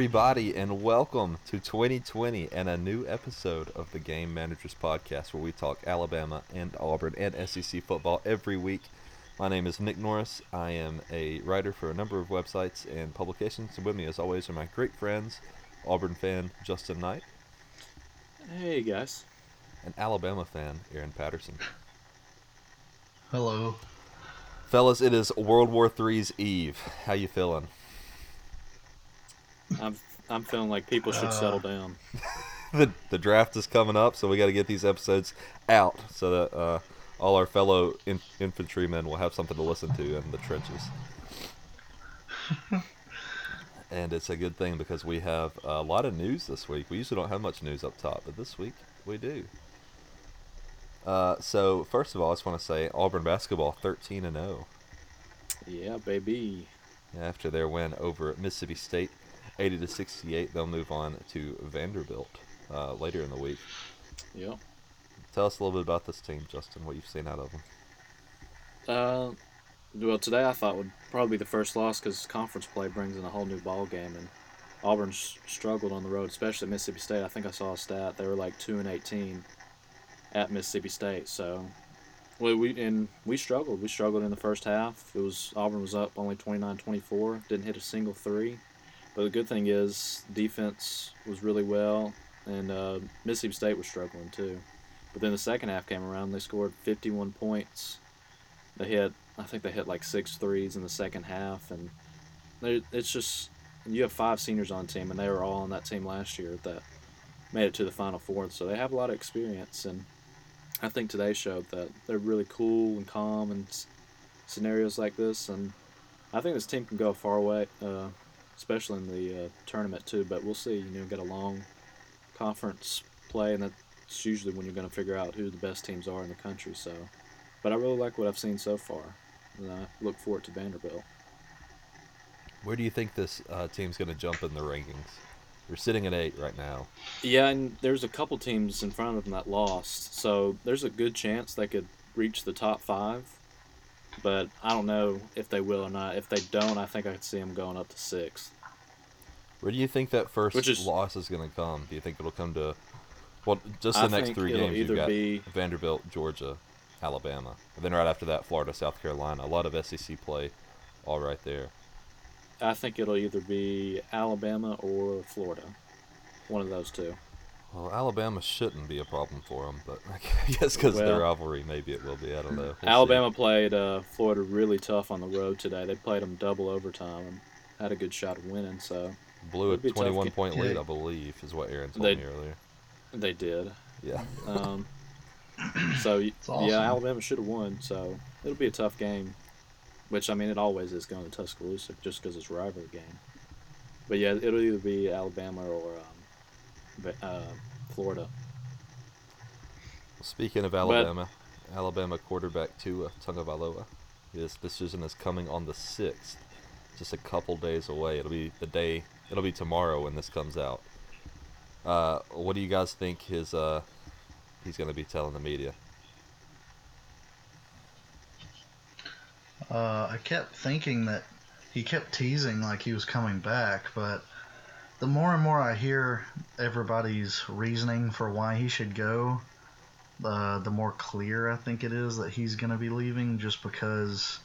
Hello, everybody, and welcome to 2020 and a new episode of the Game Managers Podcast where we talk Alabama and Auburn and SEC football every week. My name is Nick Norris. I am a writer for a number of websites and publications, and with me, as always, are my great friends, Auburn fan Justin Knight, Hey guys. and Alabama fan Aaron Patterson. Hello. Fellas, it is World War III's eve. How you feeling? I'm I'm feeling like people should Uh, settle down. the the draft is coming up, so we got to get these episodes out so that uh, all our fellow in- infantrymen will have something to listen to in the trenches. and it's a good thing because we have a lot of news this week. We usually don't have much news up top, but this week we do. Uh, so first of all, I just want to say Auburn basketball 13 and 0 Yeah, baby. after their win over Mississippi State, 80 to 68. They'll move on to Vanderbilt uh, later in the week. Yep. Tell us a little bit about this team, Justin. What you've seen out of them. Uh, well, today I thought would probably be the first loss because conference play brings in a whole new ball game, and Auburn struggled on the road, especially Mississippi State. I think I saw a stat they were like two and eighteen at Mississippi State. So, well, we and we struggled. We struggled in the first half. It was Auburn was up only 29-24, didn't hit a single three. But the good thing is defense was really well, and uh, Mississippi State was struggling too. But then the second half came around. They scored 51 points. They hit, I think they hit like six threes in the second half, and it's just you have five seniors on team, and they were all on that team last year that made it to the Final Four. So they have a lot of experience, and I think today showed that they're really cool and calm in scenarios like this, and I think this team can go far away, uh, especially in the uh, tournament too. But we'll see. You know, get a long conference play, and that's usually when you're going to figure out who the best teams are in the country. So, but I really like what I've seen so far, and I look forward to Vanderbilt. Where do you think this uh, team's going to jump in the rankings? They're sitting at eight right now. Yeah, and there's a couple teams in front of them that lost, so there's a good chance they could reach the top five. But I don't know if they will or not. If they don't, I think I could see them going up to sixth. Where do you think that first Which is- loss is going to come? Do you think it'll come to, well, just the I next three games? You've got be- Vanderbilt, Georgia, Alabama, and then right after that, Florida, South Carolina. A lot of SEC play, all right there. I think it'll either be Alabama or Florida, one of those two. Well, Alabama shouldn't be a problem for them, but I guess because of their rivalry, maybe it will be. I don't know. We'll see. Alabama played uh, Florida really tough on the road today. They played them double overtime and had a good shot of winning. So blew a it'd be a tough 21 game. point lead, I believe, is what Aaron told They- me earlier. they did. Yeah. Um, so awesome. yeah, Alabama should have won. So it'll be a tough game, which I mean it always is going to Tuscaloosa just because it's a rivalry game. But yeah, it'll either be Alabama or um, Va- uh, Florida. Speaking of Alabama, Alabama quarterback Tua Tagovailoa, his decision is coming on the sixth, just a couple days away. It'll be the day. It'll be tomorrow when this comes out. Uh, what do you guys think his uh, he's going to be telling the media? Uh, I kept thinking that he kept teasing like he was coming back, but the more and more I hear everybody's reasoning for why he should go, uh, the more clear I think it is that he's going to be leaving just because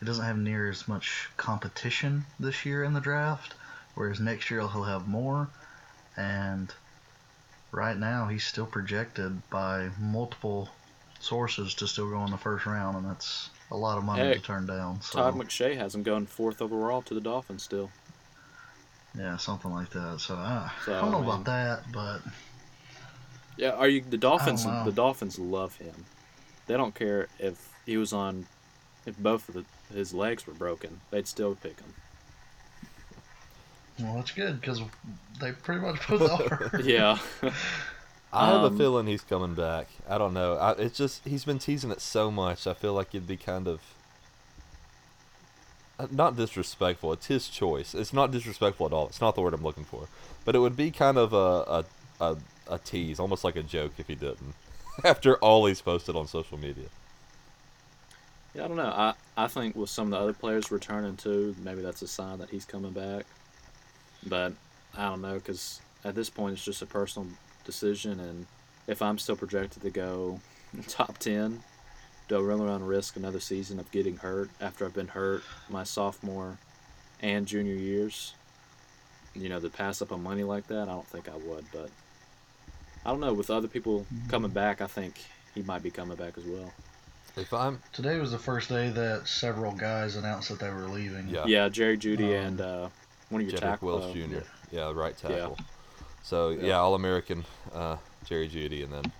he doesn't have near as much competition this year in the draft, whereas next year he'll have more. And right now he's still projected by multiple sources to still go in the first round, and that's a lot of money to turn down. So Todd McShay has him going fourth overall to the Dolphins still. Yeah, something like that. So I, So, I don't know I mean- about that, but Yeah, are you the Dolphins? The Dolphins love him. They don't care if he was on, if both of the, his legs were broken, they'd still pick him. well, that's good because they pretty much both are. Yeah, I have Um, a feeling he's coming back. I don't know. I, it's just he's been teasing it so much. I feel like it'd be kind of Uh, not disrespectful. It's his choice. It's not disrespectful at all. It's not the word I'm looking for. But it would be kind of a a, a, a tease, almost like a joke if he didn't. After all he's posted on social media. yeah. I don't know. I I think with some of the other players returning too, maybe that's a sign that he's coming back. but I don't know because at this point it's just a personal decision, and if I'm still projected to go top ten, do I really want to risk another season of getting hurt after I've been hurt my sophomore and junior years? You know, to pass up on money like that, I don't think I would. But I don't know. With other people coming back, I think he might be coming back as well. If I'm Today was the first day that several guys announced that they were leaving. Yeah. Yeah, Jerry Jeudy Um, and uh, one of your Jedrick tackle. Wills uh, Jr. Yeah, right tackle. Yeah. tackle. So yeah, Yeah. All American uh, Jerry Jeudy and then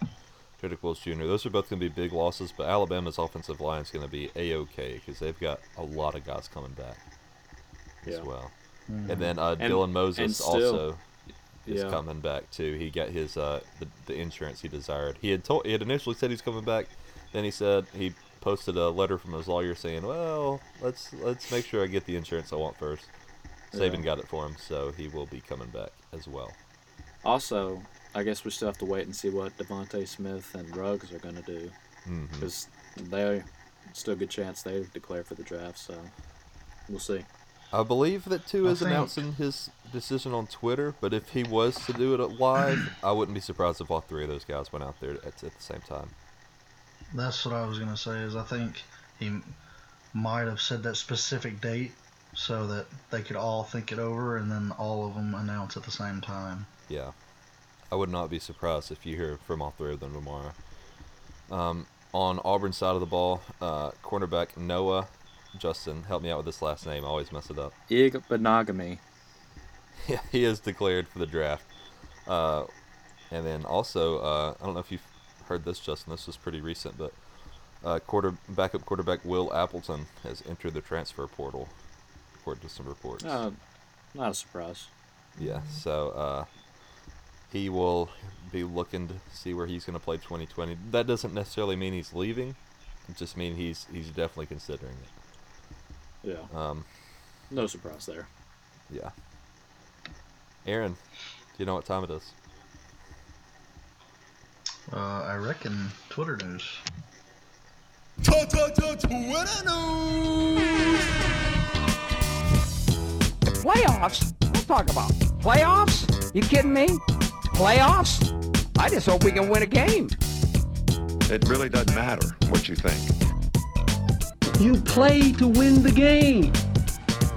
Jedrick Wills Jr. Those are both going to be big losses, but Alabama's offensive line is going to be a okay because they've got a lot of guys coming back Yeah. as well. Mhm. And then uh, And- Dylan Moses still- also is Yeah. coming back too. He got his uh, the, the insurance he desired. He had told he had initially said he's coming back. Then he said he posted a letter from his lawyer saying, "Well, let's let's make sure I get the insurance I want first. Saban Yeah. got it for him, so he will be coming back as well. Also, I guess we still have to wait and see what DeVonta Smith and Ruggs are going to do mm-hmm. because they still a good chance they declare for the draft. So we'll see. I believe that two is think- announcing his decision on Twitter, but if he was to do it live, I wouldn't be surprised if all three of those guys went out there at, at the same time. That's what I was gonna say. Is I think he might have said that specific date so that they could all think it over, and then all of them announce at the same time. Yeah. I would not be surprised if you hear from all three of them tomorrow. Um, on Auburn's side of the ball, uh, cornerback Noah Justin, help me out with this last name. I always mess it up. Ig Benogamy. Yeah, he is declared for the draft. Uh, and then also, uh, I don't know if you've heard this, Justin. This was pretty recent, but uh, quarter backup quarterback Will Appleton has entered the transfer portal, according to some reports. Uh, not a surprise. Yeah, so uh, he will be looking to see where he's going to play 2020. That doesn't necessarily mean he's leaving. It just means he's he's definitely considering it. Yeah, Um, no surprise there. yeah. Aaron, do you know what time it is? Uh, I reckon Twitter news. Playoffs? Let's talk about playoffs? You kidding me? Playoffs? I just hope we can win a game. It really doesn't matter what you think. You play to win the game.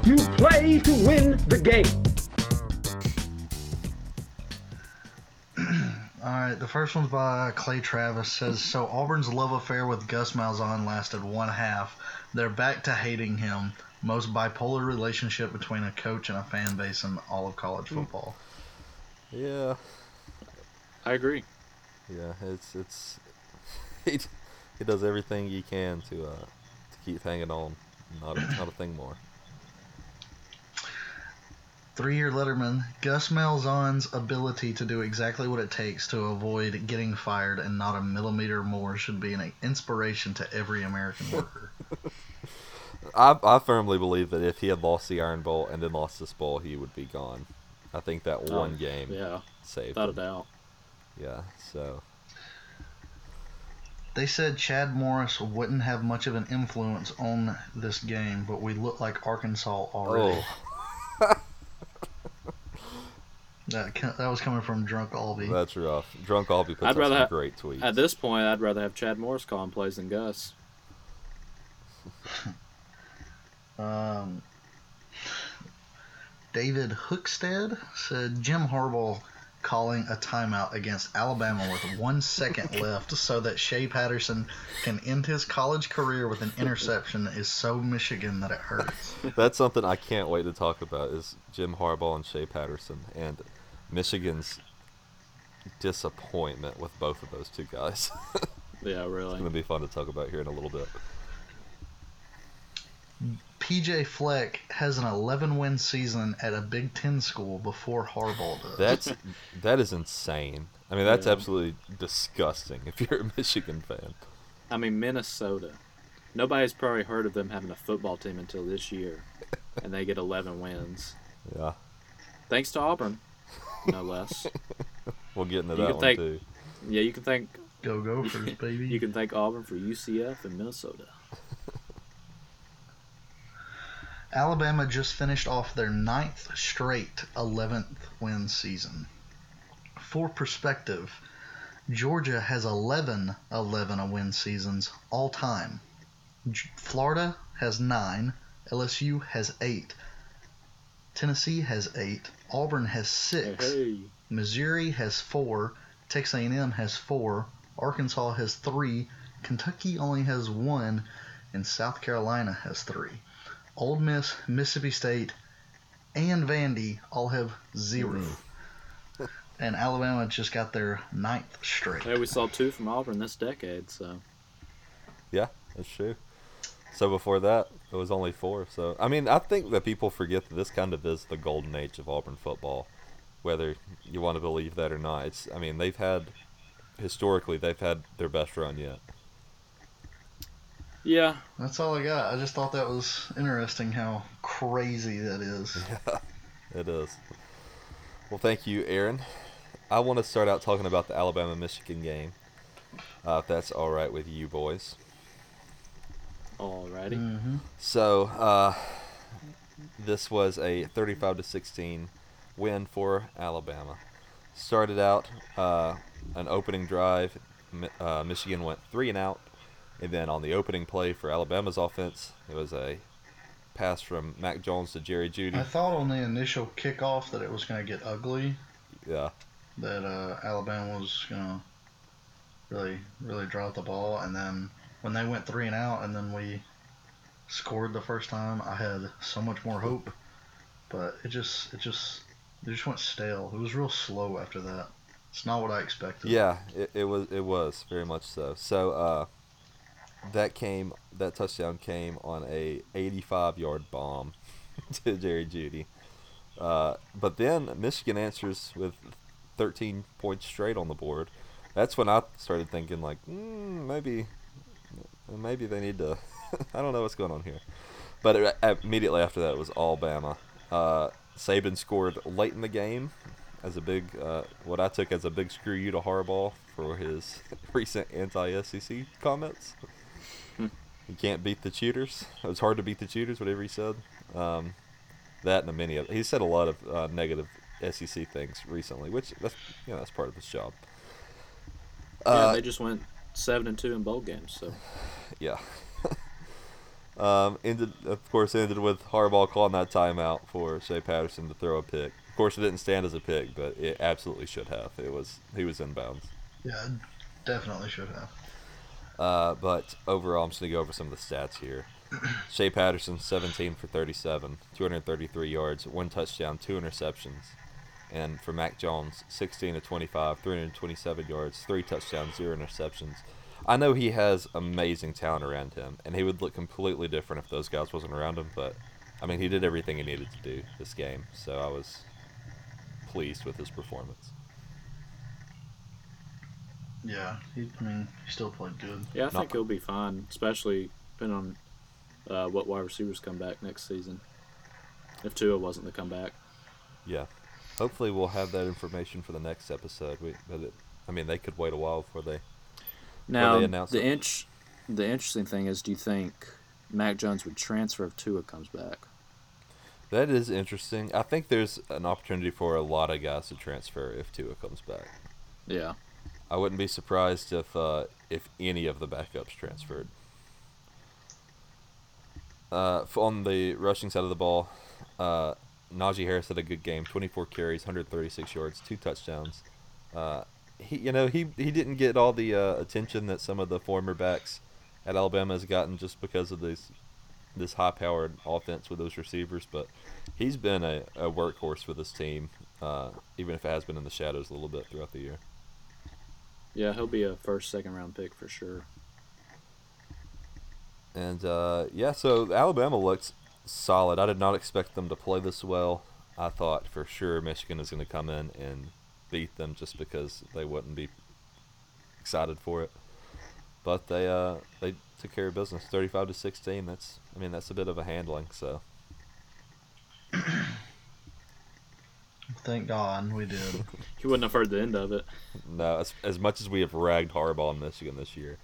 You play to win the game. All right, the first one's by Clay Travis. Says so. Auburn's love affair with Gus Malzahn lasted one half. They're back to hating him. Most bipolar relationship between a coach and a fan base in all of college football. Yeah, I agree. yeah. It's it's he, he does everything he can to uh to keep hanging on. Not a, not a thing more. Three-year letterman Gus Malzahn's ability to do exactly what it takes to avoid getting fired and not a millimeter more should be an inspiration to every American worker. I, I firmly believe that if he had lost the Iron Bowl and then lost this bowl, he would be gone. I think that one Um, game Yeah, saved without a doubt. Yeah, so They said Chad Morris wouldn't have much of an influence on this game, but we look like Arkansas already. oh, That that was coming from Drunk Aubie. that's rough. Drunk Aubie puts I'd out rather some have- great tweets. At this point, I'd rather have Chad Morris calling plays than Gus. Um, David Hookstead said Jim Harbaugh calling a timeout against Alabama with one second left so that Shea Patterson can end his college career with an interception is so Michigan that it hurts. That's something I can't wait to talk about is Jim Harbaugh and Shea Patterson and Michigan's disappointment with both of those two guys. Yeah, really. it's really. going to be fun to talk about here in a little bit. PJ Fleck has an 11 win season at a Big Ten school before Harbaugh does. That's that is insane. I mean, that's Yeah. absolutely disgusting if you're a Michigan fan. I mean, Minnesota. Nobody's probably heard of them having a football team until this year, and they get 11 wins. Yeah, Thanks to Auburn, no less. we'll get into You that one thank- too. Yeah, you can thank Go Gophers, baby. you can thank Auburn for UCF and Minnesota. Alabama just finished off their ninth straight 11th win season. For perspective, Georgia has 11 11 win seasons all time. Florida has 9, LSU has 8, Tennessee has 8, Auburn has 6, Hey, Missouri has 4, Texas A&M has 4, Arkansas has 3, Kentucky only has 1, and South Carolina has 3. Ole Miss, Mississippi State, and Vandy all have 0. Mm-hmm. And Alabama just got their ninth straight. hey, we saw two from Auburn this decade, so Yeah, that's true. So before that, it was only four. So I mean, I think that people forget that this kind of is the golden age of Auburn football, whether you want to believe that or not. It's I mean they've had historically they've had their best run yet. Yeah, That's all I got. I just thought that was interesting how crazy that is. Yeah, it is. Well, thank you, Aaron. I want to start out talking about the Alabama Michigan game, uh, if that's all right with you boys. alrighty. hmm So, uh, this was a 35 to 16 win for Alabama. Started out uh, an opening drive. Uh, Michigan went three and out, and then on the opening play for Alabama's offense, it was a pass from Mac Jones to Jerry Jeudy. I thought on the initial kickoff that it was going to get ugly, Yeah, that uh, Alabama was going to really, really drop the ball. And then when they went three and out, and then we scored the first time, I had so much more hope. But it just, it just, it just went stale. It was real slow after that. It's not what I expected. yeah, it, it was it was very much so. So uh, that came that touchdown came on a 85 yard bomb to Jerry Jeudy. Uh, but then Michigan answers with 13 points straight on the board. That's when I started thinking like, mm, maybe, maybe they need to. I don't know what's going on here. But it, immediately after that, it was all Bama. Uh, Saban scored late in the game as a big, uh, what I took as a big screw you to Harbaugh for his recent anti-SEC comments. You can't beat the cheaters. It was hard to beat the cheaters, whatever he said. Um, that and a many of he said a lot of uh, negative SEC things recently, which that's you know that's part of his job. yeah, Uh, they just went seven and two in bowl games, so yeah. um, ended of course ended with Harbaugh calling that timeout for Shea Patterson to throw a pick. Of course, it didn't stand as a pick, but it absolutely should have. It was he was in bounds. Yeah, definitely should have. Uh, but overall, I'm just going to go over some of the stats here. Shea Patterson, 17 for 37, 233 yards, one touchdown, two interceptions. And for Mac Jones, 16 to 25, 327 yards, three touchdowns, zero interceptions. I know he has amazing talent around him, and he would look completely different if those guys wasn't around him. But I mean, he did everything he needed to do this game, so I was pleased with his performance. Yeah, he, I mean, he still played good. yeah, I Not- think he'll be fine, especially depending on uh, what wide receivers come back next season. If Tua wasn't to come back, Yeah. Hopefully, we'll have that information for the next episode. We, but it, I mean, they could wait a while before they. now they announce the it. inch, the interesting thing is, do you think Mac Jones would transfer if Tua comes back? That is interesting. I think there's an opportunity for a lot of guys to transfer if Tua comes back. Yeah, I wouldn't be surprised if uh, if any of the backups transferred. Uh, on the rushing side of the ball, uh, Najee Harris had a good game. 24 carries, 136 yards, two touchdowns. Uh, he, you know, he he didn't get all the uh, attention that some of the former backs at Alabama has gotten just because of this this high-powered offense with those receivers. But he's been a, a workhorse for this team, uh, even if it has been in the shadows a little bit throughout the year. Yeah, he'll be a first, second round pick for sure. And uh, yeah, so Alabama looks solid. I did not expect them to play this well. I thought for sure Michigan is going to come in and beat them just because they wouldn't be excited for it. But they uh, they took care of business, thirty-five to sixteen. That's I mean that's a bit of a handling. So Thank God we did. He wouldn't have heard the end of it. no, as, as much as we have ragged Harbaugh in Michigan this year,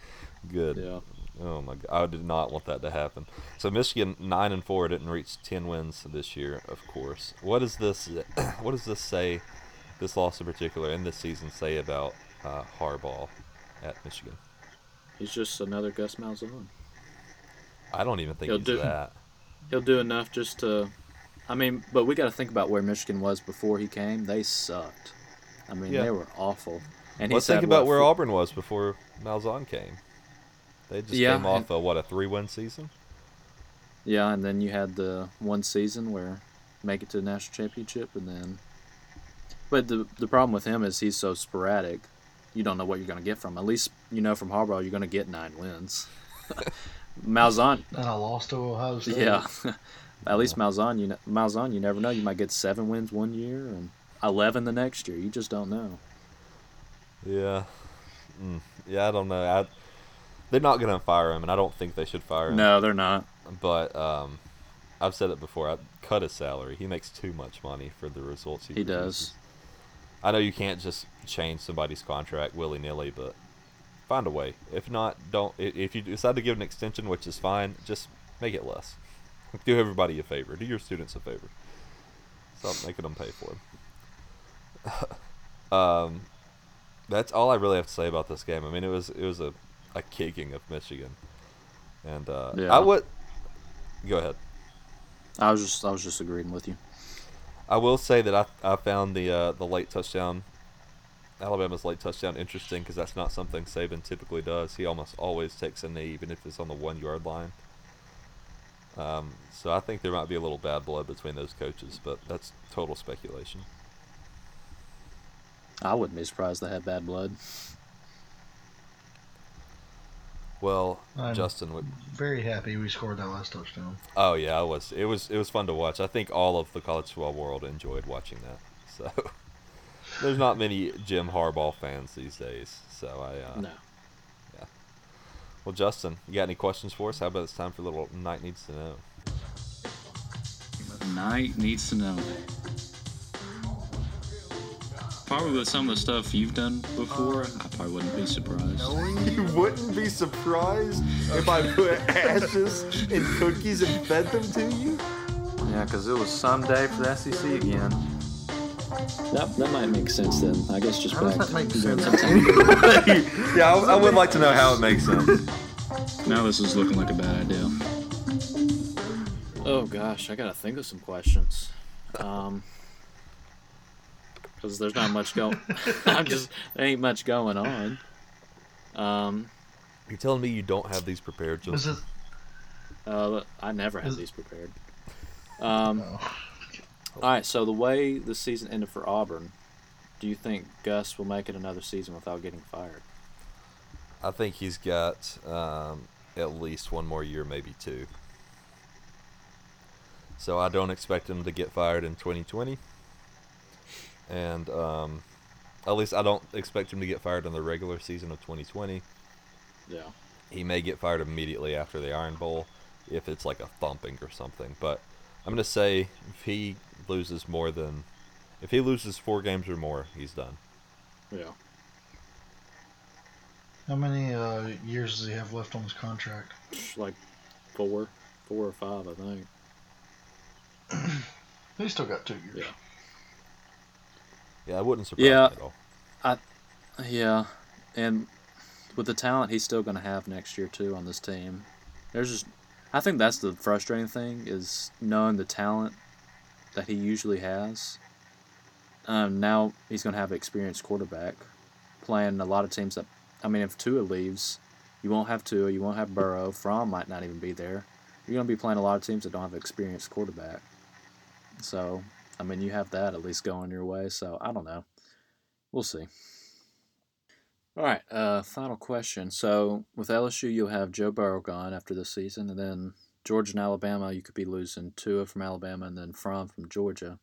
good. Yeah. Oh my god, I did not want that to happen. So Michigan nine and four didn't reach ten wins this year, of course. What does this what does this say? This loss in particular in this season say about uh, Harbaugh at Michigan? He's just another Gus Malzahn. I don't even think He'll he's do- that. He'll do enough just to. I mean, but we got to think about where Michigan was before he came. They sucked. I mean, Yeah. they were awful. And Let's he's had, think about what, where Auburn was before Malzahn came. They just Yeah, came off and- a what a three-win season. Yeah, and then you had the one season where make it to the national championship, and then. But the the problem with him is he's so sporadic. You don't know what you're going to get from. him. At least you know from Harbaugh you're going to get nine wins. Malzahn, And I lost to Ohio State. yeah. At least Malzahn, you know, Malzahn, you never know. You might get seven wins one year and eleven the next year. You just don't know. Yeah, mm. yeah. I don't know. I, they're not gonna fire him, and I don't think they should fire him. No, they're not. But um, I've said it before. I cut his salary. He makes too much money for the results he. He produces. does. I know you can't just change somebody's contract willy nilly, but find a way. If not, don't. If you decide to give an extension, which is fine, just make it less. Do everybody a favor. Do your students a favor. Stop making them pay for it. um, that's all I really have to say about this game. I mean, it was it was a, a kicking of Michigan, and uh, Yeah. I would go ahead. I was just I was just agreeing with you. I will say that I, I found the uh, the late touchdown, Alabama's late touchdown, interesting because that's not something Saban typically does. He almost always takes a knee, even if it's on the one yard line. Um, so I think there might be a little bad blood between those coaches, but that's total speculation. I wouldn't be surprised they had bad blood. Well, I'm- Justin would. Very happy we scored that last touchdown. Oh yeah, I was. It was it was fun to watch. I think all of the college football world enjoyed watching that. So there's not many Jim Harbaugh fans these days. So I uh, No. Well, Justin, you got any questions for us? How about it's time for a little Knight Needs to Know? Knight needs to know. Probably with some of the stuff you've done before, I probably wouldn't be surprised. You wouldn't be surprised if I put ashes in cookies and fed them to you? Yeah, because it was someday for the SEC again. That, that might make sense then. I guess just How does that make sense? Yeah, I, I would like to know how it makes sense. Now this is looking like a bad idea. Oh gosh, I gotta think of some questions. Um, because there's not much going. I'm just there ain't much going on. Um, You're telling me you don't have these prepared, Was Justin? it? uh, I never had these prepared. Um, Oh. All right. So the way the season ended for Auburn, do you think Gus will make it another season without getting fired? I think he's got um, at least one more year, maybe two. So I don't expect him to get fired in 2020. And um, at least I don't expect him to get fired in the regular season of 2020. Yeah. He may get fired immediately after the Iron Bowl if it's like a thumping or something. But I'm going to say if he loses more than. If he loses four games or more, he's done. Yeah. How many uh, years does he have left on his contract? Like four, four or five, I think. He's still got two years. Yeah. Yeah, I wouldn't surprise Yeah. me at all. Yeah, and with the talent he's still going to have next year too on this team, there's just I think that's the frustrating thing is knowing the talent that he usually has. Um, now he's going to have an experienced quarterback playing a lot of teams that I mean, if Tua leaves, you won't have Tua, you won't have Burrow, Fromm might not even be there. You're going to be playing a lot of teams that don't have an experienced quarterback. So, I mean, you have that at least going your way. So I don't know. We'll see. All right, uh, final question. So with LSU, you'll have Joe Burrow gone after this season, and then Georgia and Alabama, you could be losing Tua from Alabama and then Fromm from Georgia.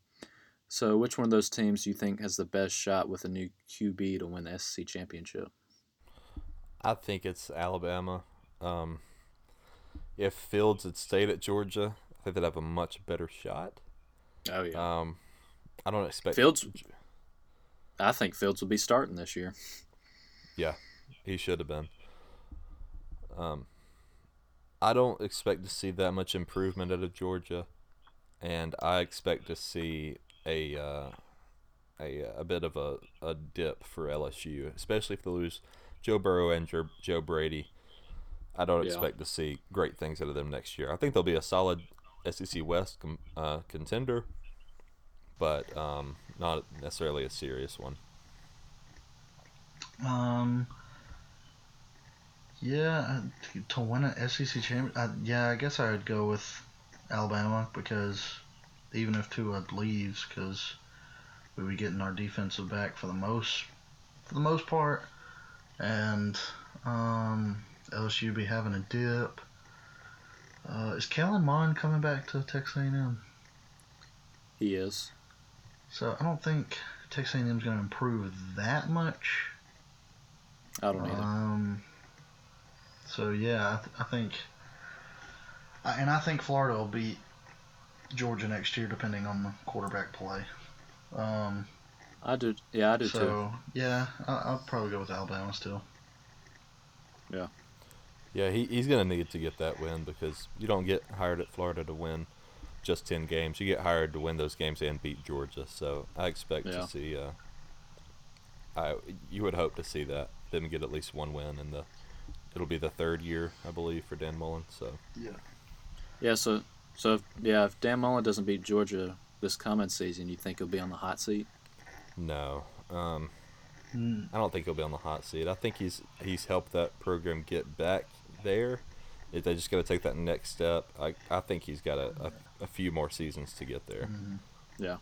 So which one of those teams do you think has the best shot with a new QB to win the SEC championship? I think it's Alabama. Um, if Fields had stayed at Georgia, I think they'd have a much better shot. Oh yeah, Um, I don't expect Fields. I think Fields will be starting this year. Yeah, he should have been. Um, I don't expect to see that much improvement out of Georgia, and I expect to see a uh, a a bit of a, a dip for LSU, especially if they lose Joe Burrow and Joe, Joe Brady. I don't Yeah. expect to see great things out of them next year. I think they'll be a solid SEC West com- uh, contender, but um, not necessarily a serious one. Um. Yeah, to- to win an SEC champion. I, yeah, I guess I would go with Alabama because even if Tua leaves, because we would be getting our defensive back for the most for the most part, and um, LSU would be having a dip. Uh, is Kellen Mond coming back to Texas A&M? He is. So I don't think Texas A&M is going to improve that much. I don't either. So yeah, I, th- I think, I, and I think Florida will beat Georgia next year, depending on the quarterback play. Um. I do. Yeah, I do too. So yeah, I, I'll probably go with Alabama still. Yeah, Yeah, he, he's going to need to get that win because you don't get hired at Florida to win just 10 games. You get hired to win those games and beat Georgia. So I expect Yeah. to see, uh, I you would hope to see that. Them get at least one win, and the it'll be the third year, I believe, for Dan Mullen. So Yeah. Yeah. So so if, yeah, if Dan Mullen doesn't beat Georgia this coming season, you think he'll be on the hot seat? no, um, Mm, I don't think he'll be on the hot seat. I think he's he's helped that program get back there. If they just got to take that next step, I I think he's got a, a, a few more seasons to get there. Yeah.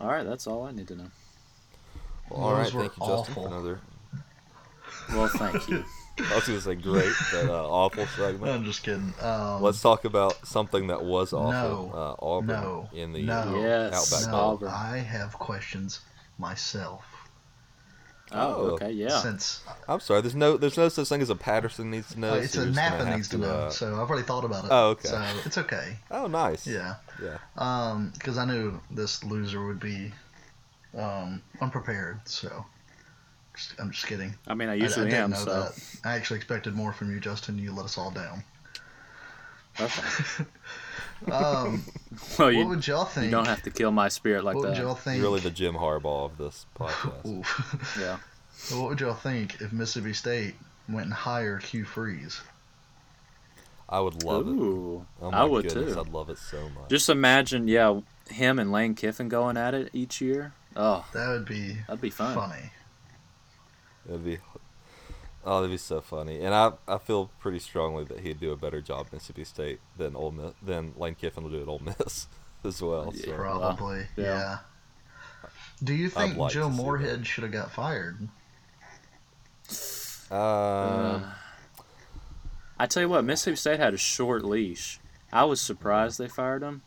All right, that's all I need to know. Well, all right, Those were thank you, Justin, awful. for another. Well, thank you. I was gonna say great, but uh, awful segment. No, I'm just kidding. Um, Let's talk about something that was awful. No. Uh, Auburn No. in the No. Yes. Outback no, Bowl. Auburn. I have questions myself. Oh, Oh. okay, yeah. Since I'm sorry. There's no there's no such thing as a Patterson needs to know. uh, it's so a you're just gonna Napa needs to know, uh, so I've already thought about it. Oh, okay. So it's okay. oh, nice. Yeah. Yeah. Um, because I knew this loser would be um, unprepared. So just, I'm just kidding. I mean, I I- usually I, didn't am. know So that. I actually expected more from you, Justin. You let us all down. okay. Um, Well, what you, would y'all think? you don't have to kill my spirit like what would that. y'all think? You're really the Jim Harbaugh of this podcast. Oof. Yeah. what would y'all think if Mississippi State went and hired Hugh Freeze? I would love it. Oh my I would goodness, too. I'd love it so much. Just imagine, yeah, him and Lane Kiffin going at it each year. Oh, That would be that'd be fun. funny. It'd be, oh, that'd be so funny. And I, I feel pretty strongly that he'd do a better job at Mississippi State than Ole Miss, than Lane Kiffin will do at Ole Miss as well. Yeah. So. Probably. yeah. yeah. Do you think like Joe to Moorhead should have got fired? Uh, Uh, I tell you what, Mississippi State had a short leash. I was surprised they fired him.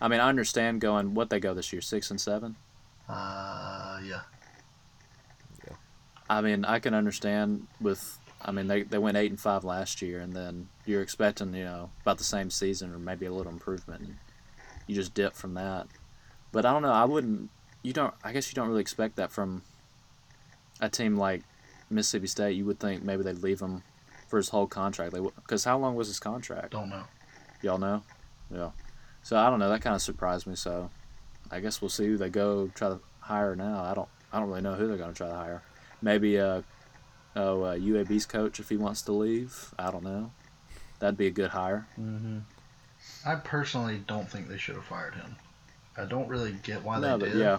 I mean, I understand going what they go this year, six and seven. Uh, yeah. I mean, I can understand with. I mean, they they went eight and five last year, and then you're expecting you know about the same season or maybe a little improvement. And you just dip from that. But I don't know. I wouldn't. You don't. I guess you don't really expect that from a team like Mississippi State. You would think maybe they'd leave him for his whole contract. Because how long was his contract? Don't know. Y'all know? Yeah. So I don't know. That kind of surprised me. So I guess we'll see who they go try to hire now. I don't. I don't really know who they're going to try to hire. Maybe a, oh uh, UAB's coach if he wants to leave. I don't know. That'd be a good hire. Mm-hmm. I personally don't think they should have fired him. I don't really get why no, they but did. yeah,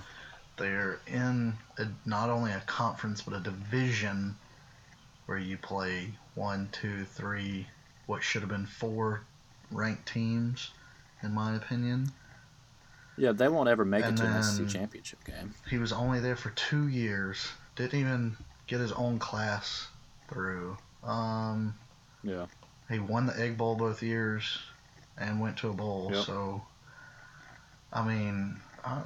They're in a, not only a conference but a division where you play one, two, three, what should have been four ranked teams, in my opinion. yeah, they won't ever make And it to an then- SEC championship game. He was only there for two years. Didn't even get his own class through. Um, Yeah, he won the Egg Bowl both years and went to a bowl. Yep. So, I mean, I,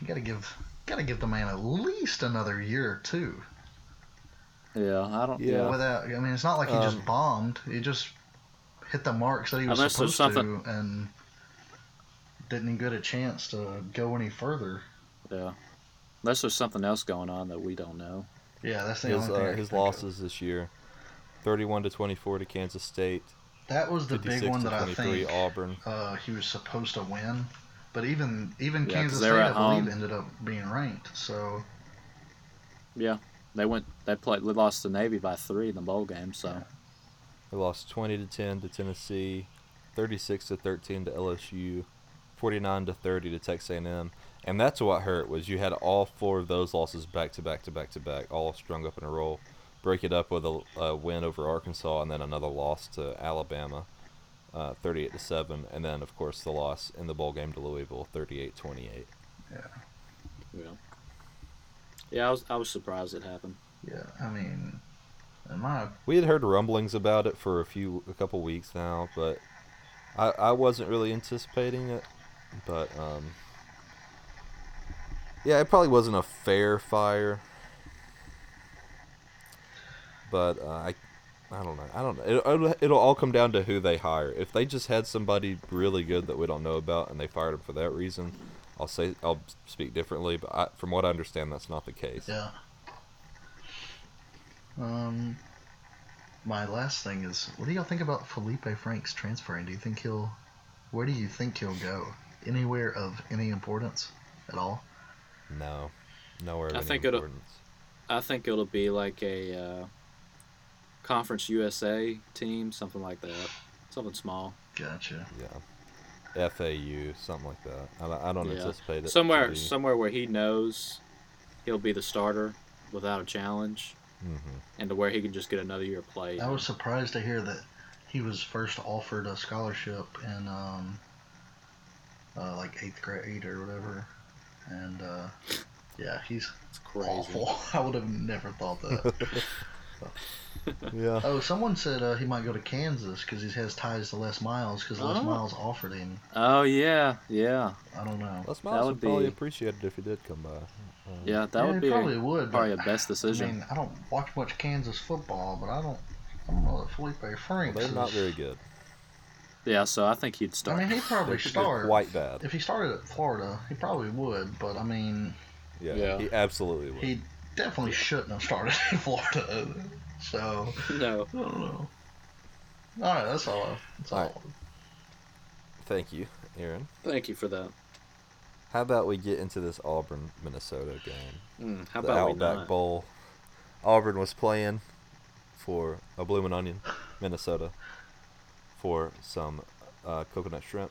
you got to give got to give the man at least another year or two. yeah. I don't. Yeah. Yeah. Without, I mean, it's not like he Um, just bombed. He just hit the marks that he was Unless there's supposed to, and didn't even get a chance to go any further. yeah. Unless there's something else going on that we don't know. Yeah, that's the his only thing. Uh, his think of. losses this year. 31 to 24 to Kansas State. That was the big one that I think Auburn. uh, he was supposed to win. But even even Yeah, 'cause Kansas State, I at believe, home. ended up being ranked. So Yeah, they went. They played. They lost to Navy by three in the bowl game. So They lost 20 to 10 to Tennessee, 36 to 13 to LSU, 49 to 30 to Texas A&M. And that's what hurt was you had all four of those losses back to back to back to back, all strung up in a row. Break it up with a, a win over Arkansas and then another loss to Alabama, uh, 38 to 7, and then of course the loss in the bowl game to Louisville, 38-28. yeah, yeah. I was I was surprised it happened. yeah, I mean, in my We had heard rumblings about it for a few, a couple weeks now, but I, I wasn't really anticipating it. But um, yeah, it probably wasn't a fair fire. But uh, I, I don't know. I don't know. It, it'll, all come down to who they hire. If they just had somebody really good that we don't know about and they fired him for that reason, I'll say I'll speak differently. But I, from what I understand, that's not the case. yeah. Um, my last thing is, what do y'all think about Felipe Franks transferring? Do you think he'll, where do you think he'll go? Anywhere of any importance at all? No, nowhere of I any think it'll- I think it'll be like a uh, Conference USA team, something like that, something small. Gotcha. Yeah. FAU, something like that. I don't, I don't Yeah. anticipate it. to Somewhere, be- somewhere where he knows he'll be the starter without a challenge, Mhm. and to where he can just get another year of play. I was surprised to hear that he was first offered a scholarship in um, uh, like eighth grade or whatever, and uh, yeah, he's It's crazy. awful. I would have never thought that. Yeah. oh, someone said uh, he might go to Kansas because he has ties to Les Miles because Les Oh. Miles offered him. Oh yeah, yeah, I don't know. Les That Miles would would probably be- appreciate it if he did come by. Um, yeah. That yeah, would he be probably a, would. probably a but, best decision. I mean, I don't watch much Kansas football, but I don't. I don't know that Felipe Franks. They're not is- very good. Yeah, so I think he'd start. I mean, he'd probably They're start. quite bad. If he started at Florida, he probably would. But I mean, Yeah, Yeah. he absolutely would. he definitely shouldn't have started in Florida. So no, I don't know. All right, that's all. I- That's all. All right. Thank you, Aaron. thank you for that. How about we get into this Auburn Minnesota game? Mm, how the about we Outback not? Bowl. Auburn was playing for a bloomin' onion, Minnesota, for some uh, coconut shrimp.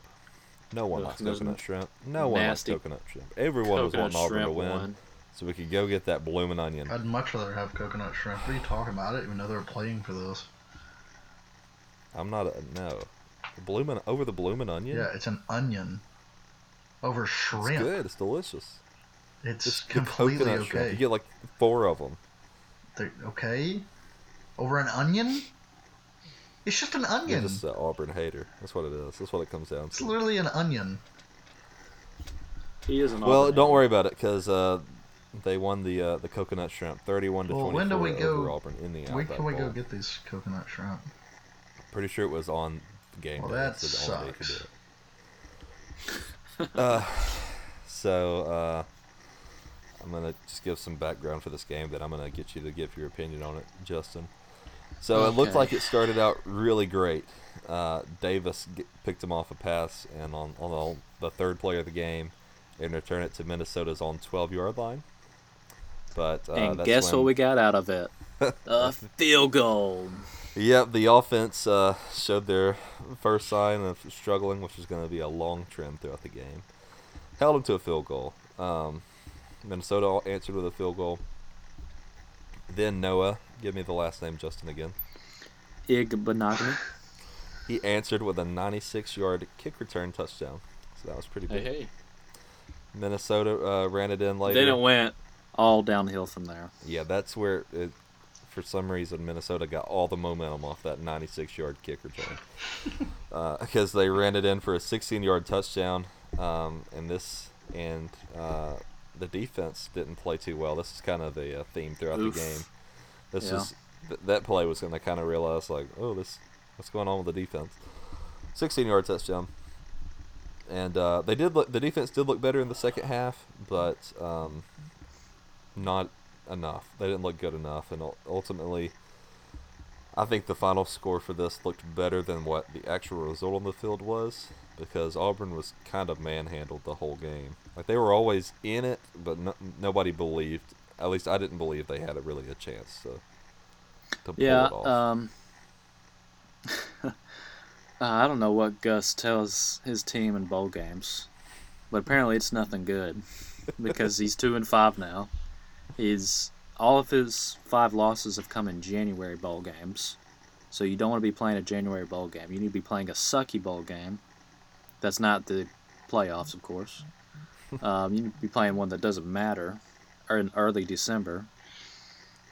No one Ugh, likes coconut shrimp. No one likes coconut shrimp. Everyone was Coconut wanting Auburn to win, one. so we could go get that blooming onion. I'd much rather have coconut shrimp. What are you talking about? I didn't even know they were playing for this. I'm not a no. The bloomin' over the bloomin' onion. Yeah, it's an onion over it's shrimp. good. It's delicious. It's, It's completely coconut shrimp. okay. You get like four of them. They're okay over an onion. It's just an You're onion. just an Auburn hater. That's what it is. That's what it comes down It's literally an onion. He is an Well, Auburn don't hater. worry about it because uh, they won the uh, the coconut shrimp, thirty-one to Well, twenty-four when do we over go- Auburn in the When Outback can we go get these coconut shrimp? Pretty sure it was on the game Well, day. that so the only day you could sucks. do it. uh, so uh, I'm gonna just give some background for this game. Then I'm gonna get you to give your opinion on it, Justin. So it looked like it started out really great. Uh, Davis g picked him off a pass, and on on the, the third play of the game, and return it to Minnesota's on 12 yard line. But uh, and guess what we got out of it? A field goal. Yep, the offense uh, showed their first sign of struggling, which is going to be a long trend throughout the game. Held them to a field goal. Um, Minnesota answered with a field goal. Then Noah, give me the last name, Justin, again. Igbenogany. He answered with a 96-yard kick return touchdown. So that was pretty big. hey. Minnesota uh, ran it in later. Then it went all downhill from there. Yeah, that's where, it, for some reason, Minnesota got all the momentum off that 96-yard kick return. Because they ran it in for a 16-yard touchdown, um, and this and uh, the defense didn't play too well. This is kind of the uh theme throughout Oof. the game. This Yeah. is th- that play was going to kind of realize like, oh, this what's going on with the defense. 16-yard touchdown. And uh, they did look. The defense did look better in the second half, but um, not enough. They didn't look good enough, and ultimately, I think the final score for this looked better than what the actual result on the field was because Auburn was kind of manhandled the whole game. Like they were always in it, but no, nobody believed. At least I didn't believe they had a really a chance to to pull Yeah, it off. um, I don't know what Gus tells his team in bowl games, but apparently it's nothing good because he's two and five now. He's all of his five losses have come in January bowl games, so you don't want to be playing a January bowl game. You need to be playing a sucky bowl game. That's not the playoffs, of course. Um, you need to be playing one that doesn't matter, in early December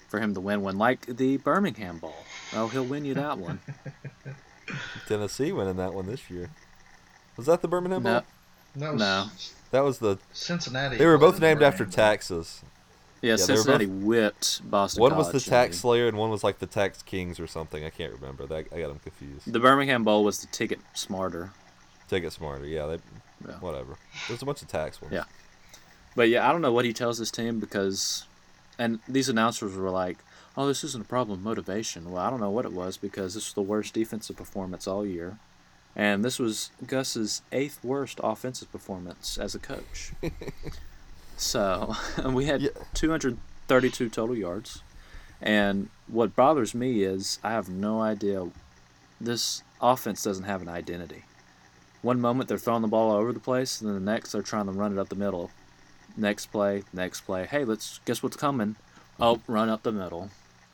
for him to win one, like the Birmingham Bowl. Oh, he'll win you that one. Tennessee winning that one this year. Was that the Birmingham Bowl? no, No, no. That was the. Cincinnati. They were both named after Birmingham. taxes. Yeah, they were Cincinnati both- whipped Boston. One was the tax didn't slayer, and one was like the tax kings or something. I can't remember. That I got them confused. The Birmingham Bowl was the ticket smarter. Take it smarter. Yeah, they. Yeah. Whatever. There's a bunch of tax ones. Yeah. But yeah, I don't know what he tells his team because, and these announcers were like, "Oh, this isn't a problem of motivation." Well, I don't know what it was because this was the worst defensive performance all year, and this was Gus's eighth worst offensive performance as a coach. so we had Yeah. 232 total yards, and what bothers me is I have no idea. This offense doesn't have an identity. One moment they're throwing the ball all over the place, and then the next they're trying to run it up the middle. Next play, next play. Hey, let's guess what's coming. Oh, run up the middle.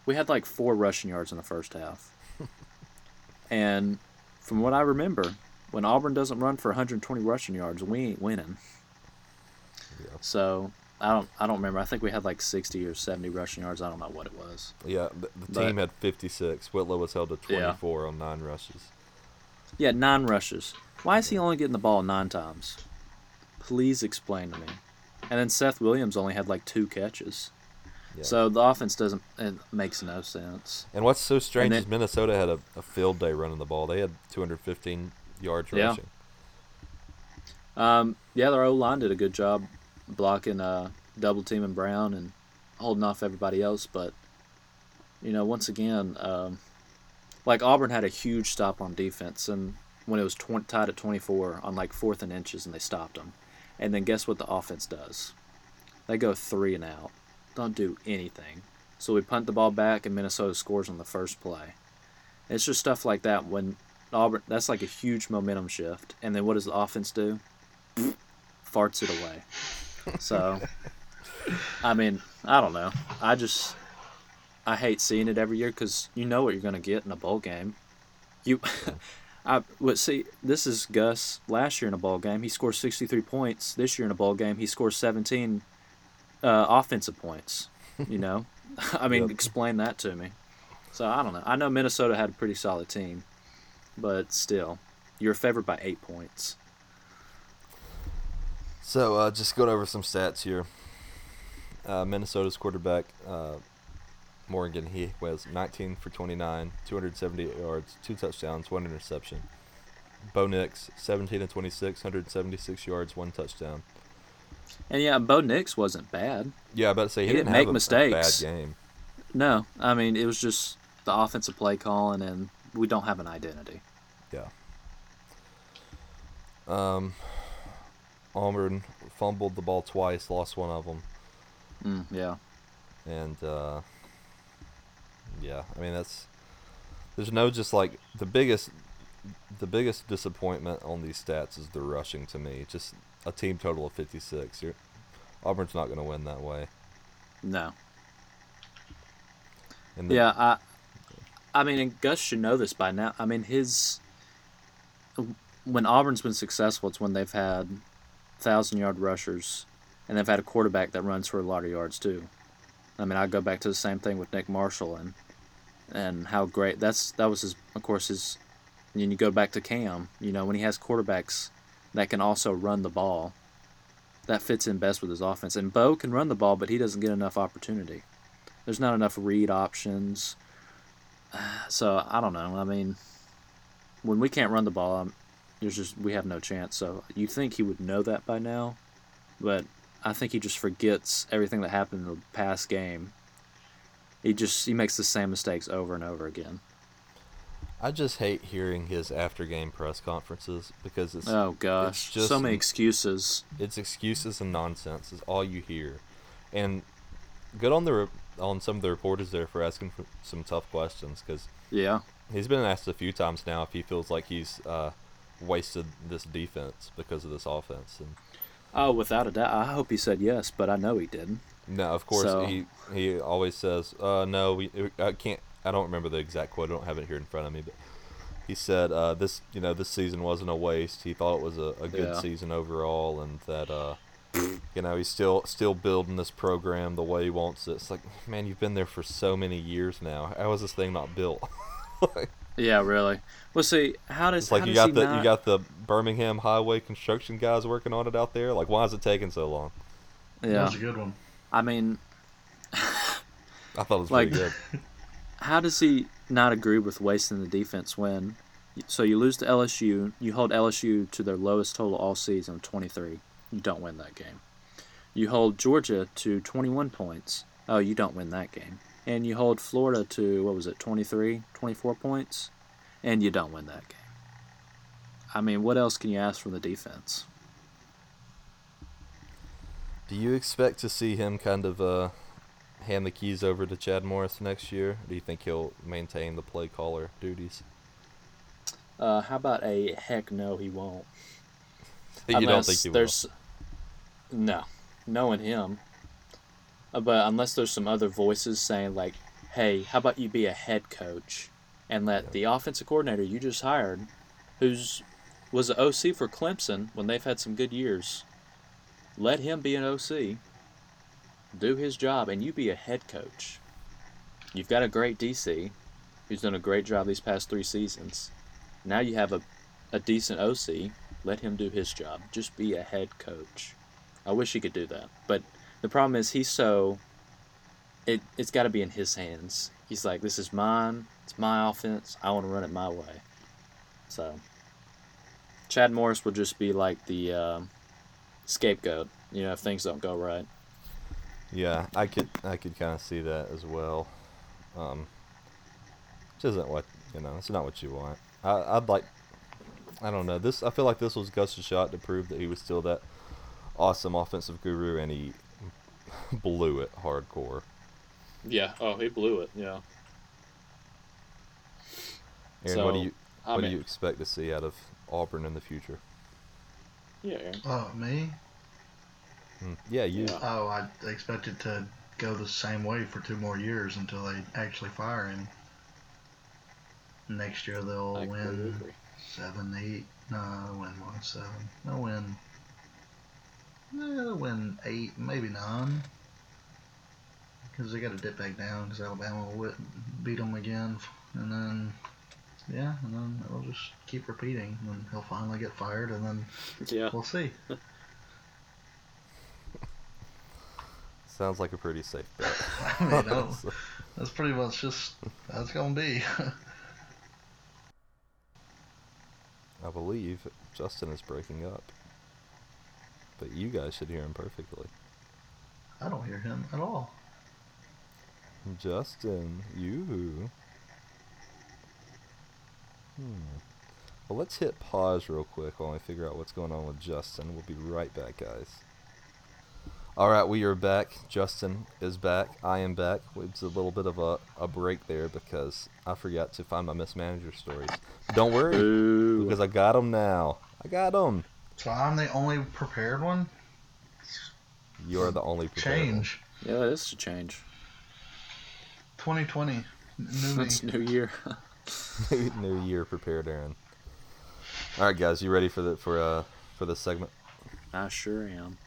We had like four rushing yards in the first half. and from what I remember, when Auburn doesn't run for 120 rushing yards, we ain't winning. Yeah. So I don't I don't remember. I think we had like 60 or 70 rushing yards. I don't know what it was. Yeah, the, the But- team had 56. Whitlow was held to Yeah. 24 on nine rushes. Yeah, nine rushes. Why is he only getting the ball nine times? Please explain to me. And then Seth Williams only had like two catches. Yeah. So the offense doesn't it makes no sense. And what's so strange then- is Minnesota had a, a field day running the ball. They had 215 yards Yeah. rushing. Um, yeah, their O line did a good job blocking uh, double teaming Brown and holding off everybody else. But you know, once again, um, like Auburn had a huge stop on defense, and when it was tw- tied at 24 on like fourth and inches, and they stopped them. And then guess what the offense does? They go three and out. Don't do anything. So we punt the ball back, and Minnesota scores on the first play. It's just stuff like that when Auburn. That's like a huge momentum shift. And then what does the offense do? farts it away. So, I mean, I don't know. I just, I hate seeing it every year because you know what you're gonna get in a bowl game. You, I but see, this is Gus last year in a ball game. He scored 63 points. This year in a ball game, he scores 17 uh, offensive points. You know, I mean, Yep. explain that to me. So I don't know. I know Minnesota had a pretty solid team, but still, you're favored by eight points. So uh, just going over some stats here. Uh, Minnesota's quarterback uh, Morgan he was 19 for 29, 278 yards, two touchdowns, one interception. Bo Nix 17 and 26, 176 yards, one touchdown. And yeah, Bo Nix wasn't bad. Yeah, I about to say he, He didn't, didn't make a- a, mistakes. bad game. No, I mean it was just the offensive play calling, and we don't have an identity. Yeah. Um, Auburn fumbled the ball twice, lost one of them, Mm, yeah, and uh, yeah, I mean that's there's no just like the biggest the biggest disappointment on these stats is the rushing to me. Just a team total of 56. You're, Auburn's not going to win that way. no, And the, yeah. I, I mean, and Gus should know this by now. I mean, his when Auburn's been successful, it's when they've had thousand yard rushers, and they've had a quarterback that runs for a lot of yards too. I mean, I go back to the same thing with Nick Marshall and and how great that's that was his of course his. And then you go back to Cam, you know, when he has quarterbacks that can also run the ball, that fits in best with his offense. And Bo can run the ball, but he doesn't get enough opportunity. There's not enough read options. So I don't know. I mean, when we can't run the ball, um there's just we have no chance. So you think he would know that by now, but I think he just forgets everything that happened in the past game. He just he makes the same mistakes over and over again. I just hate hearing his after game press conferences because it's Oh gosh, it's just so many excuses. it's excuses and nonsense is all you hear, and good on the on some of the reporters there for asking for some tough questions because Yeah, he's been asked a few times now if he feels like he's uh, wasted this defense because of this offense, and oh, without a doubt. I hope he said yes, but I know he didn't. No, of course So- he he always says, uh, "No, we I can't." I don't remember the exact quote. I don't have it here in front of me, but he said uh, this you know this season wasn't a waste. He thought it was a, a good Yeah. season overall, and that uh, you know he's still still building this program the way he wants it. It's like man, you've been there for so many years now. How is this thing not built? Yeah, really. Well, see, how does It's like how you does got the not, you got the Birmingham Highway construction guys working on it out there. Like, why is it taking so long? That yeah. was a good one. I mean, I thought it was Like- pretty good. how does he not agree with wasting the defense when? So you lose to LSU, you hold LSU to their lowest total all season of 23. You don't win that game. You hold Georgia to 21 points. Oh, you don't win that game. And you hold Florida to what was it, 23, 24 points, and you don't win that game. I mean, what else can you ask from the defense? Do you expect to see him kind of uh, hand the keys over to Chad Morris next year? Do you think he'll maintain the play caller duties? Uh, how about a heck no, he won't. You don't think he will? no knowing him Uh, but unless there's some other voices saying like hey how about you be a head coach and let the offensive coordinator you just hired who's was the oc for clemson when they've had some good years let him be an oc do his job and you be a head coach you've got a great dc who's done a great job these past three seasons now you have a, a decent oc let him do his job. Just be a head coach. I wish he could do that. But the problem is he's so it it's got to be in his hands. He's like this is mine. It's my offense. I want to run it my way. So Chad Morris will just be like the um, scapegoat, you know, if things don't go right. Yeah, I could I could kind of see that as well. Um, which isn't what you know. It's not what you want. I, I'd like. I don't know. This I feel like this was Gus's shot to prove that he was still that awesome offensive guru, and he blew it hardcore. Yeah. Oh, he blew it. Yeah. Aaron, what do So, you I what do you expect to see out of Auburn in the future? Yeah. Oh, me? Hmm. Yeah, you. Yeah. Oh, I expect it to go the same way for two more years until they actually fire him. Next year they'll I win agree. seven, eight. No, they'll win more than seven. They'll win. eh, They'll win eight, maybe nine. Because they got to dip back down because Alabama will beat them again. And then, yeah, and then it'll just keep repeating. And then he'll finally get fired, and then Yeah. we'll see. Sounds like a pretty safe bet. I mean, no, that's pretty much just that's gonna be. I believe Justin is breaking up, but you guys should hear him perfectly. I don't hear him at all. Justin, you. Hmm. Well, let's hit pause real quick while I figure out what's going on with Justin. We'll be right back, guys. All right, we are back. Justin is back. I am back. It's a little bit of a, a break there because I forgot to find my mismanager stories. Don't worry, Ooh. because I got them now. I got them. So I'm the only prepared one. You're the only prepared one. Change. Yeah, it is a change. 2020. New me. That's new year. New year prepared, Aaron. All right, guys, you ready for the for uh for this segment? I sure am.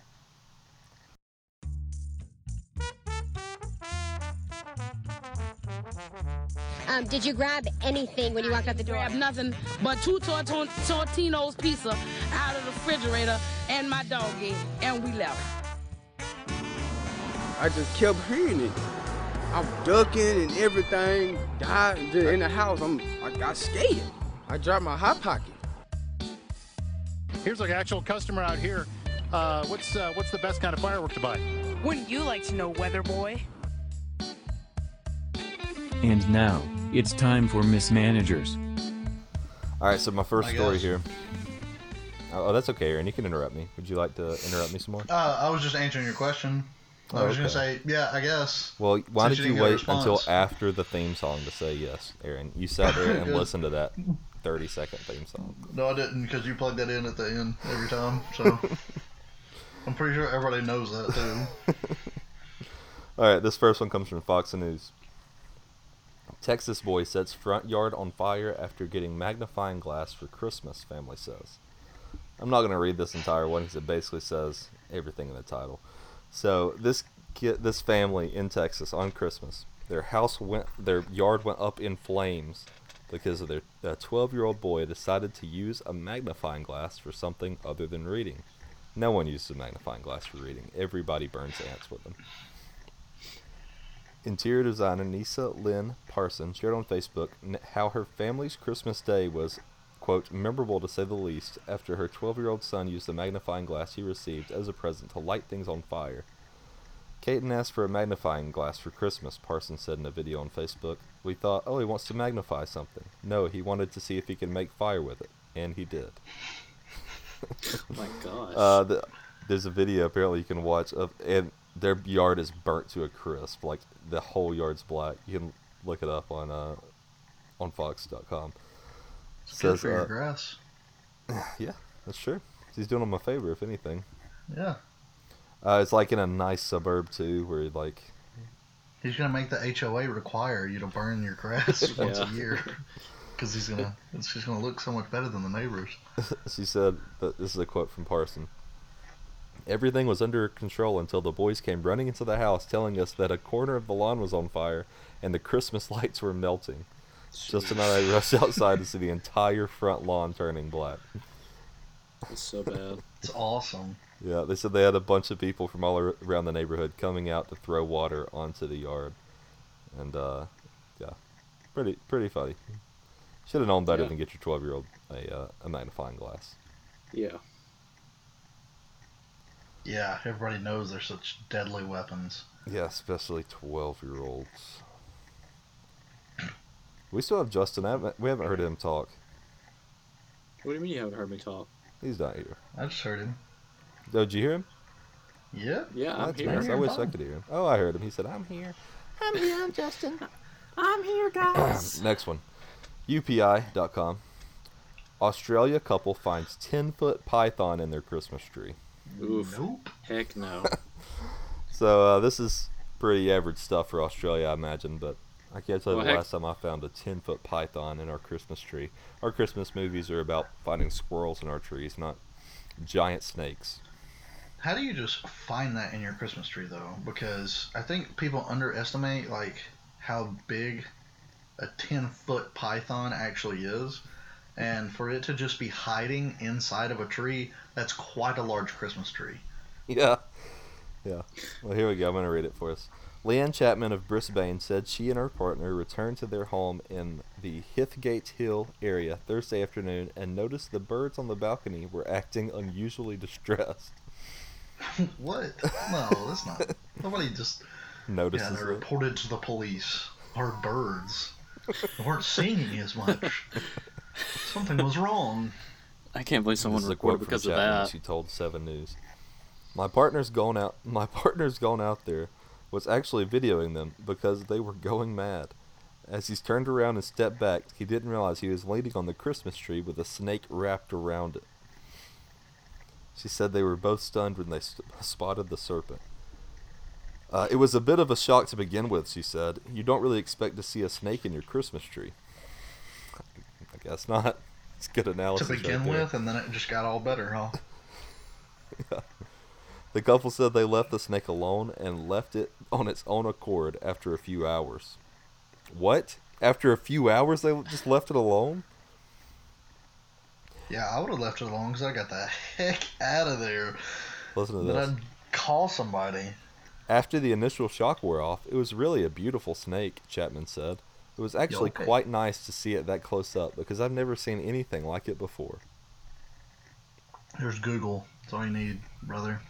Um, did you grab anything when you walked out the door? Grab nothing but two Torton- Tortino's pizza out of the refrigerator and my doggy, and we left. I just kept hearing it. I'm ducking and everything. I, just in the house, I'm, I got scared. I dropped my hot pocket. Here's an actual customer out here. Uh, what's uh, what's the best kind of firework to buy? Wouldn't you like to know, Weather Boy? And now, it's time for mismanagers. All right, so my first I story guess. here. Oh, oh, that's okay, Aaron. You can interrupt me. Would you like to interrupt me some more? Uh, I was just answering your question. I Oh, was gonna say, yeah, I guess. Well, why Since did you you didn't get a wait until after the theme song to say yes, Aaron? You sat there and listened to that 30 second theme song. No, I didn't because you plugged that in at the end every time. So I'm pretty sure everybody knows that too. All right, this first one comes from Fox News. Texas boy sets front yard on fire after getting magnifying glass for Christmas, family says. I'm not going to read this entire one because it basically says everything in the title. So this kid, this family in Texas on Christmas, their house went, their yard went up in flames because of their 12 year old boy decided to use a magnifying glass for something other than reading. No one uses a magnifying glass for reading. Everybody burns ants with them. Interior designer Nisa Lynn Parson shared on Facebook how her family's Christmas day was, quote, memorable to say the least, after her 12 year old son used the magnifying glass he received as a present to light things on fire. Caden asked for a magnifying glass for Christmas, Parson said in a video on Facebook. We thought, oh, he wants to magnify something. No, he wanted to see if he could make fire with it, and he did. Oh my gosh. Uh, the, there's a video apparently you can watch of, and their yard is burnt to a crisp. Like the whole yard's black. You can look it up on uh, on Fox.com. It's Says, for your uh, grass. yeah, that's true. He's doing them a favor, if anything. Yeah. Uh, it's like in a nice suburb too, where like He's gonna make the HOA require you to burn your grass once a Yeah. year, because he's gonna it's just gonna look so much better than the neighbors. she said that this is a quote from Parson. Everything was under control until the boys came running into the house telling us that a corner of the lawn was on fire and the Christmas lights were melting. Justin and I rushed outside to see the entire front lawn turning black. It's so bad. It's awesome. Yeah, they said they had a bunch of people from all around the neighborhood coming out to throw water onto the yard, and uh, yeah, pretty pretty funny. Should have known better Yeah. than get your twelve year old a uh, a magnifying glass. Yeah. Yeah, everybody knows they're such deadly weapons. Yeah, especially twelve year olds. We still have Justin. I haven't, we haven't heard him talk. What do you mean you haven't heard me talk? He's not here. I just heard him. Oh, did you hear him? Yeah. Yeah, I'm That's here. nice. I wish I could hear him. Oh, I heard him. He said, "I'm here." I'm here. I'm Justin. I'm here, guys. Next one. UPI.com. Australia couple finds 10 foot python in their Christmas tree. Oof. Nope. Heck no. So uh, this is pretty average stuff for Australia, I imagine. But I can't tell you Well, the heck- last time I found a 10 foot python in our Christmas tree. Our Christmas movies are about finding squirrels in our trees, not giant snakes. How do you just find that in your Christmas tree though? Because I think people underestimate like how big a ten foot python actually is. And for it to just be hiding inside of a tree, that's quite a large Christmas tree. Yeah. Yeah. Well, here we go. I'm going to read it for us. Leanne Chapman of Brisbane said she and her partner returned to their home in the Highgate Hill area Thursday afternoon and noticed the birds on the balcony were acting unusually distressed. what? No, that's not. Nobody just. Yeah, Notices they it. reported to the police. Our birds weren't singing as much. Something was wrong. I can't believe someone This is a reported quote from because of Chapman that. She told Seven News. My partner's gone out. My partner's gone out there. Was actually videoing them because they were going mad. As he's turned around and stepped back, he didn't realize he was leaning on the Christmas tree with a snake wrapped around it. She said they were both stunned when they st- spotted the serpent. Uh, it was a bit of a shock to begin with, she said. You don't really expect to see a snake in your Christmas tree. I guess not. It's good To analysis. right begin there. with, and then it just got all better, huh? The couple said they left the snake alone and left it on its own accord after a few hours. What? After a few hours, they just left it alone? Yeah, I would have left it alone because I got the heck out of there. Listen to But this. I'd call somebody. After the initial shock wore off, it was really a beautiful snake, Chapman said. It was actually okay. quite nice to see it that close up because I've never seen anything like it before. There's Google. That's all you need, brother.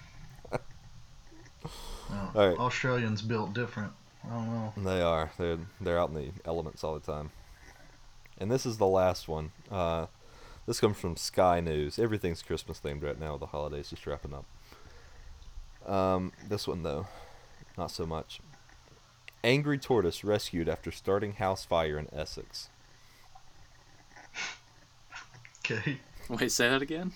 No, All right. Australians built different. I don't know. They are. They're they're out in the elements all the time. And this is the last one. Uh, This comes from Sky News. Everything's Christmas themed right now. The holidays just wrapping up. Um, this one though, not so much. Angry tortoise rescued after starting house fire in Essex. Okay. Wait, say that again.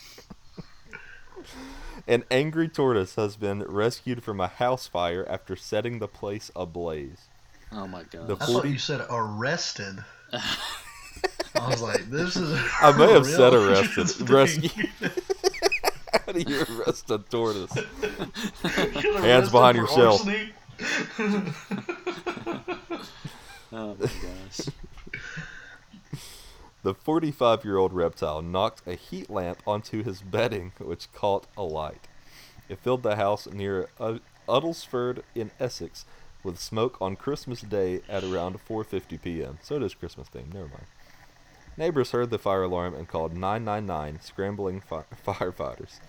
An angry tortoise has been rescued from a house fire after setting the place ablaze. Oh my god. The I thought you said arrested. I was like, this is. I may have said arrested. interesting. Rescue. How do you arrest a tortoise? Hands behind your arrested shelf. for larceny. Oh my gosh. The 45 year old reptile knocked a heat lamp onto his bedding, which caught alight. It filled the house near U- Uttlesford in Essex with smoke on Christmas Day at around 4:50 p.m. So it is Christmas themed. Never mind. Neighbors heard the fire alarm and called 999, scrambling fi- firefighters.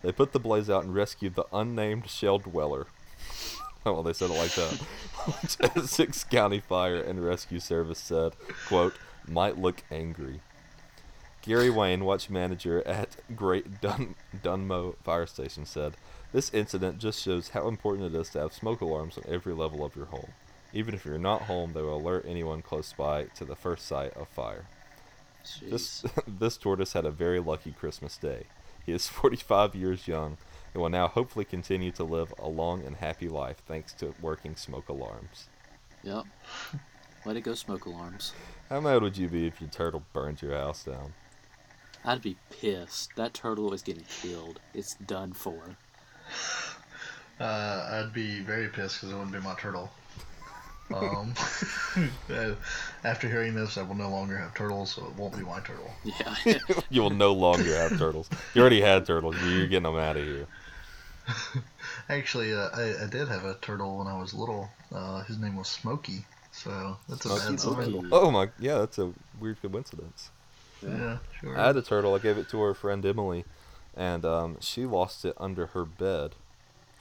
They put the blaze out and rescued the unnamed shell dweller. Oh, well, they said it like that. Essex County Fire and Rescue Service said, quote, might look angry. Gary Wayne, watch manager at Great Dun- Dunmow Fire Station, said, This incident just shows how important it is to have smoke alarms on every level of your home. Even if you're not home, they will alert anyone close by to the first sight of fire. This, this tortoise had a very lucky Christmas day. He is 45 years young and will now hopefully continue to live a long and happy life thanks to working smoke alarms. Yep. Way to go, smoke alarms. How mad would you be if your turtle burned your house down? I'd be pissed. That turtle is getting killed. It's done for. Uh, I'd be very pissed because it wouldn't be my turtle. Um, uh, after hearing this, I will no longer have turtles, so it won't be my turtle. Yeah. you will no longer have turtles. You already had turtles. You're getting them out of here. Actually, uh, I, I did have a turtle when I was little. Uh, his name was Smokey, so that's a Smokey bad the sign. Oh my, yeah, that's a weird coincidence. Yeah, sure. I had a turtle. I gave it to her friend Emily, and um, she lost it under her bed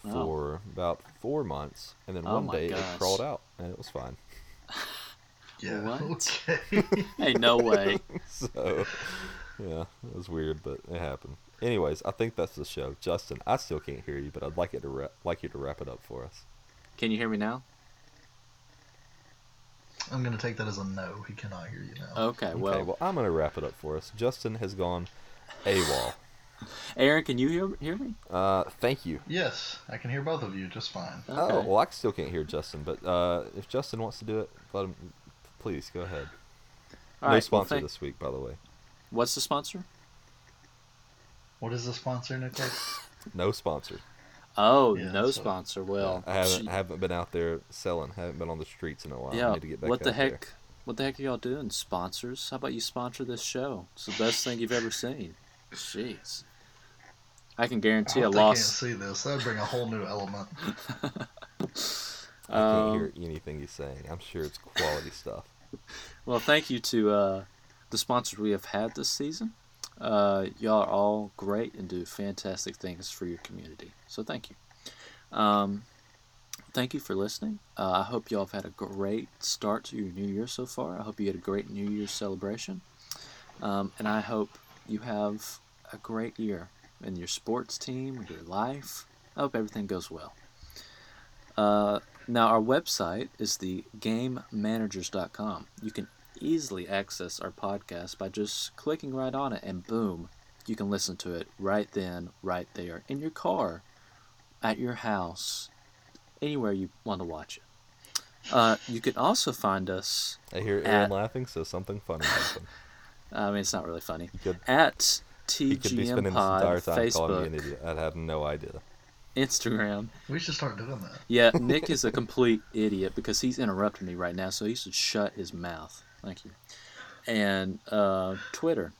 Oh. for about four months, and then Oh one day gosh. it crawled out, and it was fine. Yeah. What? Okay. hey, no way. so, yeah, it was weird, but it happened. Anyways, I think that's the show. Justin, I still can't hear you, but I'd like it to ra- like you to wrap it up for us. Can you hear me now? I'm gonna take that as a no. He cannot hear you now. Okay, well, okay, well, I'm gonna wrap it up for us. Justin has gone AWOL. Aaron, can you hear hear me? Uh, thank you. Yes, I can hear both of you just fine. Oh, well, I still can't hear Justin, but uh, if Justin wants to do it, let him. Please go ahead. All no right, well, sponsor thank- this week, by the way. What's the sponsor? What is the sponsor, Nicholas? No sponsor. Oh, Yeah, no so- sponsor. Well, I haven't gee- haven't been out there selling. Haven't been on the streets in a while. I yeah. need to get back What the out there. heck? What the heck are y'all doing, sponsors? How about you sponsor this show? It's the best thing you've ever seen. Jeez. I can guarantee I, hope they can't see this. That would bring a whole new element. I can't Um, hear anything he's saying. I'm sure it's quality stuff. Well, thank you to uh, the sponsors we have had this season. Uh, y'all are all great and do fantastic things for your community. So thank you. Um, thank you for listening. Uh, I hope y'all have had a great start to your new year so far. I hope you had a great New Year's celebration. Um, and I hope you have a great year in your sports team, your life. I hope everything goes well. Uh, now, our website is the GameManagers.com. You can easily access our podcast by just clicking right on it, and boom, you can listen to it right then, right there, in your car, at your house, anywhere you want to watch it. Uh, you can also find us. I hear Aaron at- laughing, so something funny happened. I mean, it's not really funny. could- At He could be TGM spending this Pod, entire time calling me an Facebook, idiot. I'd have no idea. Instagram. We should start doing that. Yeah, Nick is a complete idiot because he's interrupting me right now, so he should shut his mouth. Thank you. And uh, Twitter.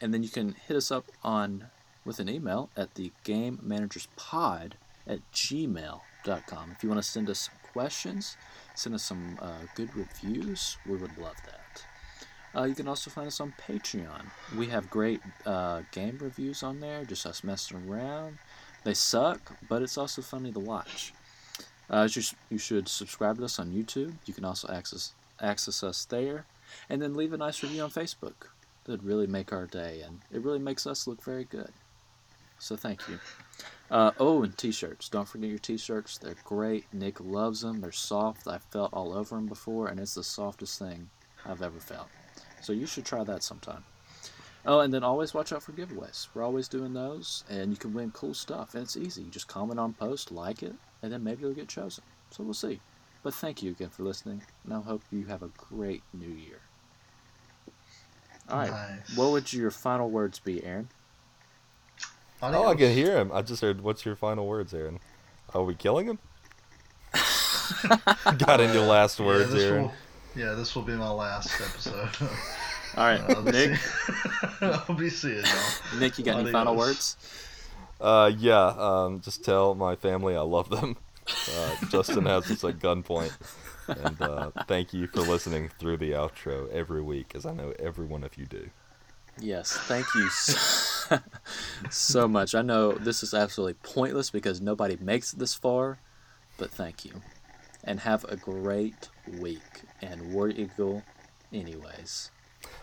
And then you can hit us up on with an email at the game managers pod at gmail.com. If you want to send us some questions, send us some uh, good reviews, we would love that. Uh, you can also find us on Patreon. We have great uh, game reviews on there, just us messing around. They suck, but it's also funny to watch. Uh, you, you should subscribe to us on YouTube. You can also access access us there, and then leave a nice review on Facebook. That'd really make our day, and it really makes us look very good. So thank you. Uh, oh, and t-shirts. Don't forget your t-shirts. They're great. Nick loves them. They're soft. I've felt all over them before, and it's the softest thing I've ever felt. So you should try that sometime. Oh, and then always watch out for giveaways. We're always doing those, and you can win cool stuff. And it's easy. You just comment on post, like it, and then maybe you'll get chosen. So we'll see. But thank you again for listening, and I hope you have a great new year. All right. Nice. What would your final words be, Aaron? Oh, I can hear him. I just heard. What's your final words, Aaron? Are we killing him? Got in your last Yeah, words, this Aaron. will, yeah, this will be my last episode. All right, I'll Nick. I'll be seeing y'all. Nick, you got any final words? Uh, yeah. Um, just tell my family I love them. Uh, Justin has us at gunpoint, and uh, thank you for listening through the outro every week, as I know every one of you do. Yes, thank you so, so much. I know this is absolutely pointless because nobody makes it this far, but thank you. And have a great week. And War Eagle, anyways.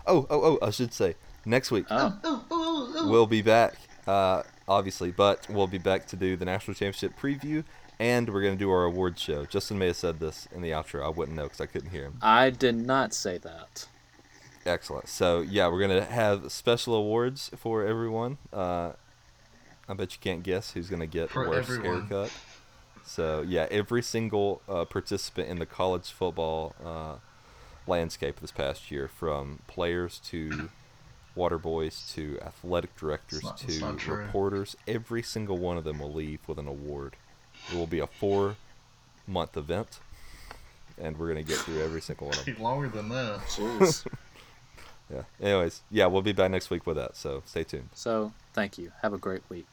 Oh, oh, oh! I should say next week Oh, we'll be back. Uh, obviously, but we'll be back to do the national championship preview, and we're gonna do our awards show. Justin may have said this in the outro. I wouldn't know because I couldn't hear him. I did not say that. Excellent. So yeah, we're gonna have special awards for everyone. Uh, I bet you can't guess who's gonna get For worst everyone. haircut. So yeah, every single uh, participant in the college football uh, landscape this past year, from players to water boys to athletic directors not- to reporters, every single one of them will leave with an award. It will be a four-month event, and we're gonna get through every single one of them. Longer than that. Jeez. Yeah. Anyways, yeah, we'll be back next week with that. So stay tuned. so, thank you. Have a great week.